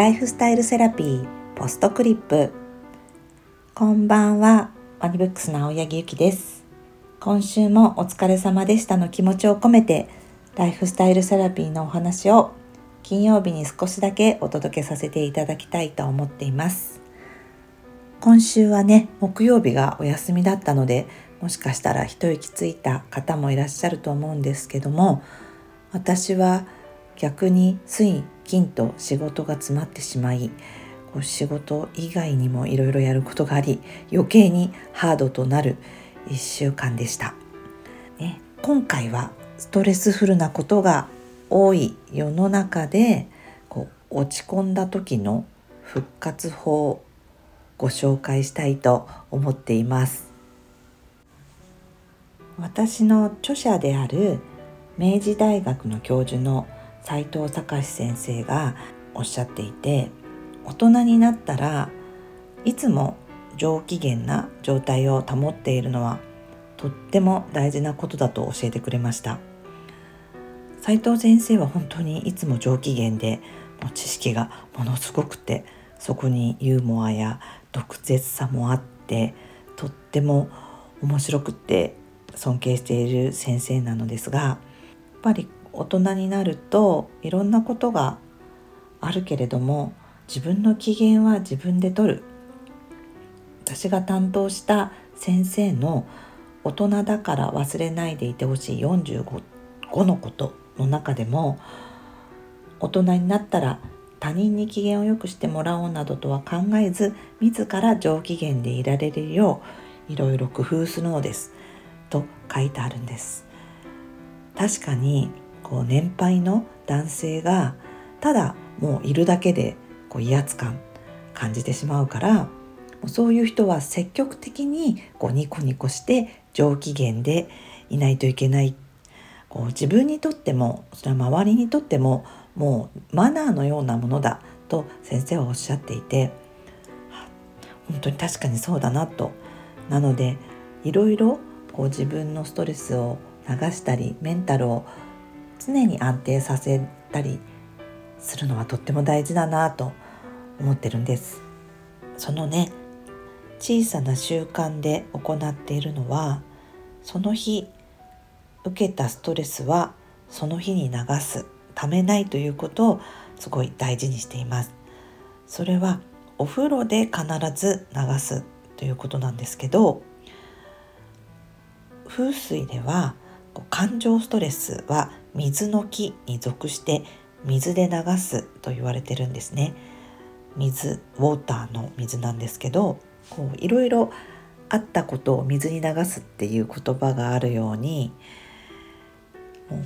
ライフスタイルセラピーポストクリップ。こんばんはワニブックスの青柳ゆきです。今週もお疲れ様でしたの気持ちを込めてライフスタイルセラピーのお話を金曜日に少しだけお届けさせていただきたいと思っています。今週はね木曜日がお休みだったのでもしかしたら一息ついた方もいらっしゃると思うんですけども私は逆に水金と仕事が詰まってしまいこう仕事以外にもいろいろやることがあり余計にハードとなる1週間でした、ね、今回はストレスフルなことが多い世の中でこう落ち込んだ時の復活法をご紹介したいと思っています。私の著者である明治大学の教授の斉藤隆先生がおっしゃっていて大人になったらいつも上機嫌な状態を保っているのはとっても大事なことだと教えてくれました。斉藤先生は本当にいつも上機嫌でもう知識がものすごくてそこにユーモアや毒舌さもあってとっても面白くって尊敬している先生なのですがやっぱり大人になるといろんなことがあるけれども自分の機嫌は自分で取る。私が担当した先生の大人だから忘れないでいてほしい45のことの中でも大人になったら他人に機嫌を良くしてもらおうなどとは考えず自ら上機嫌でいられるよういろいろ工夫するのです。と書いてあるんです。確かにこう年配の男性がただもういるだけでこう威圧感感じてしまうからそういう人は積極的にこうニコニコして上機嫌でいないといけない。こう自分にとってもそれは周りにとってももうマナーのようなものだと先生はおっしゃっていて本当に確かにそうだなと。なのでいろいろこう自分のストレスを流したりメンタルを常に安定させたりするのはとっても大事だなと思ってるんです。そのね小さな習慣で行っているのはその日受けたストレスはその日に流すためないということをすごい大事にしています。それはお風呂で必ず流すということなんですけど風水では感情ストレスは水の木に属して水で流すと言われてるんですね。水ウォーターの水なんですけどこういろいろあったことを水に流すっていう言葉があるようにもう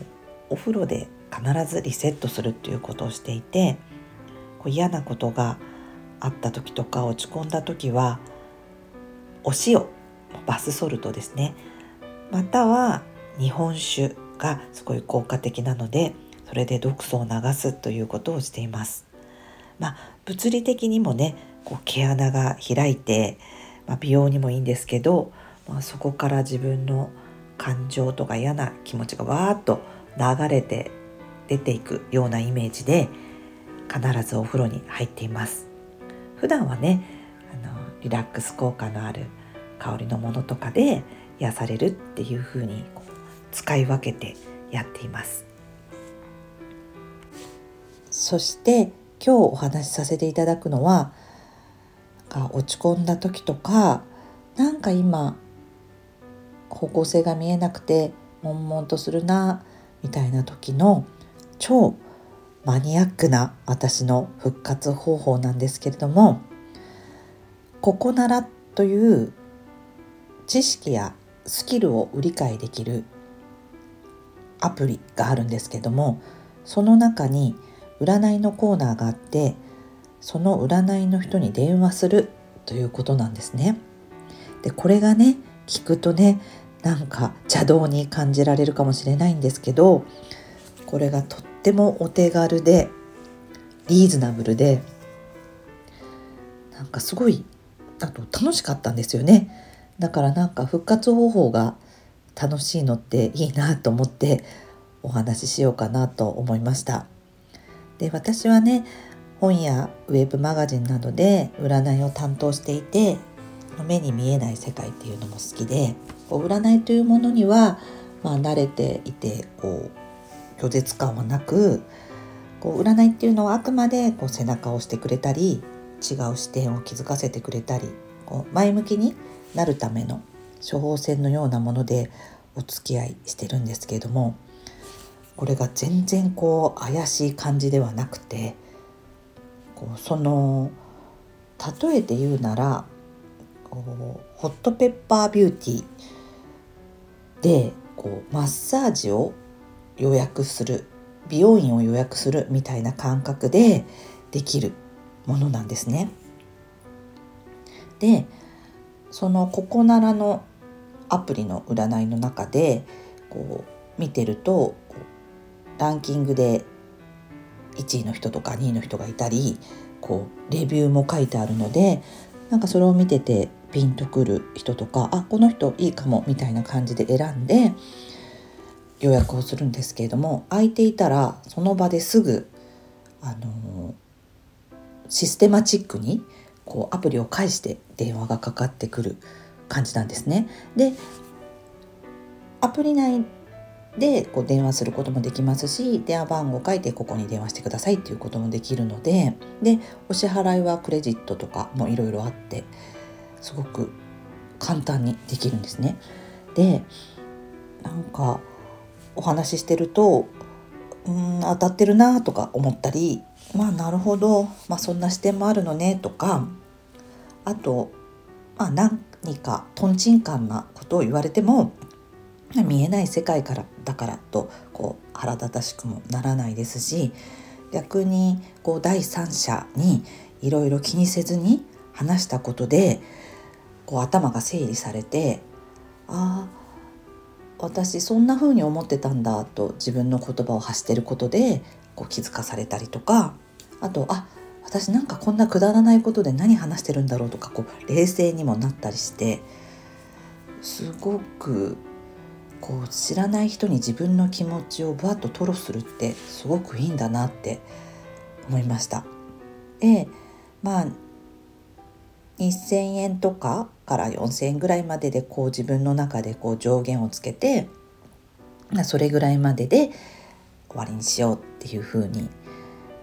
お風呂で必ずリセットするっていうことをしていてこう嫌なことがあった時とか落ち込んだ時はお塩バスソルトですね。または日本酒がすごい効果的なのでそれで毒素を流すということをしています。まあ、物理的にもねこう毛穴が開いて、まあ、美容にもいいんですけど、まあ、そこから自分の感情とか嫌な気持ちがわーっと流れて出ていくようなイメージで必ずお風呂に入っています普段はねあのリラックス効果のある香りのものとかで癒されるっていう風に使い分けてやっています。そして今日お話しさせていただくのは落ち込んだ時とかなんか今方向性が見えなくて悶々とするなみたいな時の超マニアックな私の復活方法なんですけれどもここならという知識やスキルを理解できるアプリがあるんですけどもその中に占いのコーナーがあってその占いの人に電話するということなんですね。でこれがね聞くとねなんか邪道に感じられるかもしれないんですけどこれがとってもお手軽でリーズナブルでなんかすごいあと楽しかったんですよねだからなんか復活方法が楽しいのっていいなと思ってお話ししようかなと思いました。で私はね本やウェブマガジンなどで占いを担当していて目に見えない世界っていうのも好きで占いというものには、まあ、慣れていてこう拒絶感はなくこう占いっていうのはあくまでこう背中を押してくれたり違う視点を気づかせてくれたりこう前向きになるための処方箋のようなものでお付き合いしてるんですけれどもこれが全然こう怪しい感じではなくてこうその例えて言うならこうホットペッパービューティーでこうマッサージを予約する美容院を予約するみたいな感覚でできるものなんですね。でそのココナラのアプリの占いの中でこう見てるとランキングで1位の人とか2位の人がいたりこうレビューも書いてあるのでなんかそれを見ててピンとくる人とかあこの人いいかもみたいな感じで選んで予約をするんですけれども空いていたらその場ですぐあのシステマチックにこうアプリを介して電話がかかってくる感じなんですね。でアプリ内でこう電話することもできますし電話番号書いてここに電話してくださいっていうこともできるのででお支払いはクレジットとかもいろいろあってすごく簡単にできるんですね。でなんかお話ししてるとうん当たってるなとか思ったりまあなるほど、まあ、そんな視点もあるのねとかあと、まあ、何かとんちんかんなことを言われても見えない世界からだからとこう腹立たしくもならないですし逆にこう第三者にいろいろ気にせずに話したことでこう頭が整理されてああ私そんな風に思ってたんだと自分の言葉を発してることでこう気づかされたりとかあとあ私なんかこんなくだらないことで何話してるんだろうとかこう冷静にもなったりしてすごくこう知らない人に自分の気持ちをバッと吐露するってすごくいいんだなって思いました。でまあ1,000円とかから4,000円ぐらいまででこう自分の中でこう上限をつけてそれぐらいまでで終わりにしようっていう風に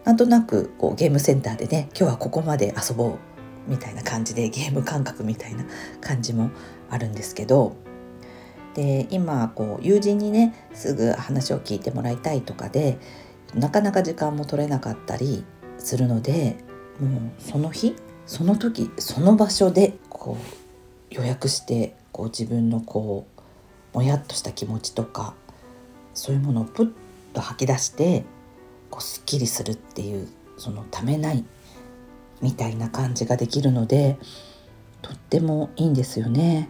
なんとなくこうゲームセンターでね今日はここまで遊ぼうみたいな感じでゲーム感覚みたいな感じもあるんですけどで今こう友人にねすぐ話を聞いてもらいたいとかでなかなか時間も取れなかったりするのでもうその日その時その場所でこう予約してこう自分のこうもやっとした気持ちとかそういうものをプッと吐き出してこうすっきりするっていうそのためないみたいな感じができるのでとってもいいんですよね。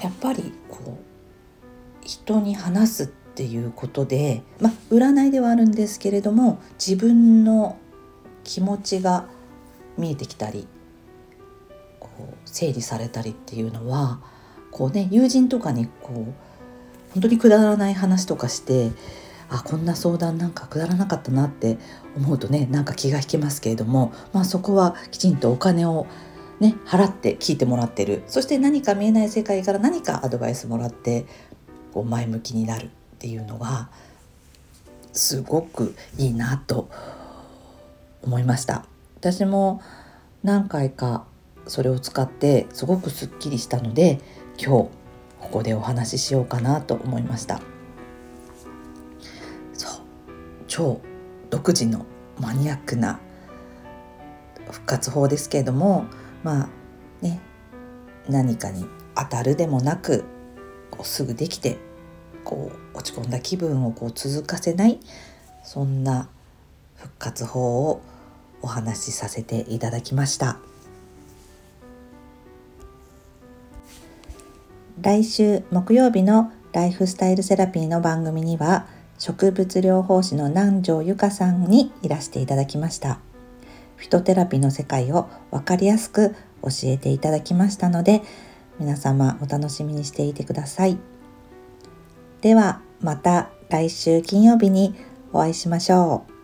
やっぱりこう人に話すっていうことでまあ占いではあるんですけれども自分の気持ちが見えてきたりこう整理されたりっていうのはこうね友人とかにこう本当にくだらない話とかしてあこんな相談なんかくだらなかったなって思うとねなんか気が引きますけれども、まあ、そこはきちんとお金をね、払って聞いてもらってる。そして何か見えない世界から何かアドバイスもらってこう前向きになるっていうのはすごくいいなと思いました。私も何回かそれを使ってすごくすっきりしたので今日ここでお話ししようかなと思いました。超独自のマニアックな復活法ですけれどもまあね何かに当たるでもなくこうすぐできてこう落ち込んだ気分をこう続かせないそんな復活法をお話しさせていただきました。来週木曜日のライフスタイルセラピーの番組には植物療法士の南條由香さんにいらしていただきましたフィトテラピーの世界を分かりやすく教えていただきましたので皆様お楽しみにしていてください。ではまた来週金曜日にお会いしましょう。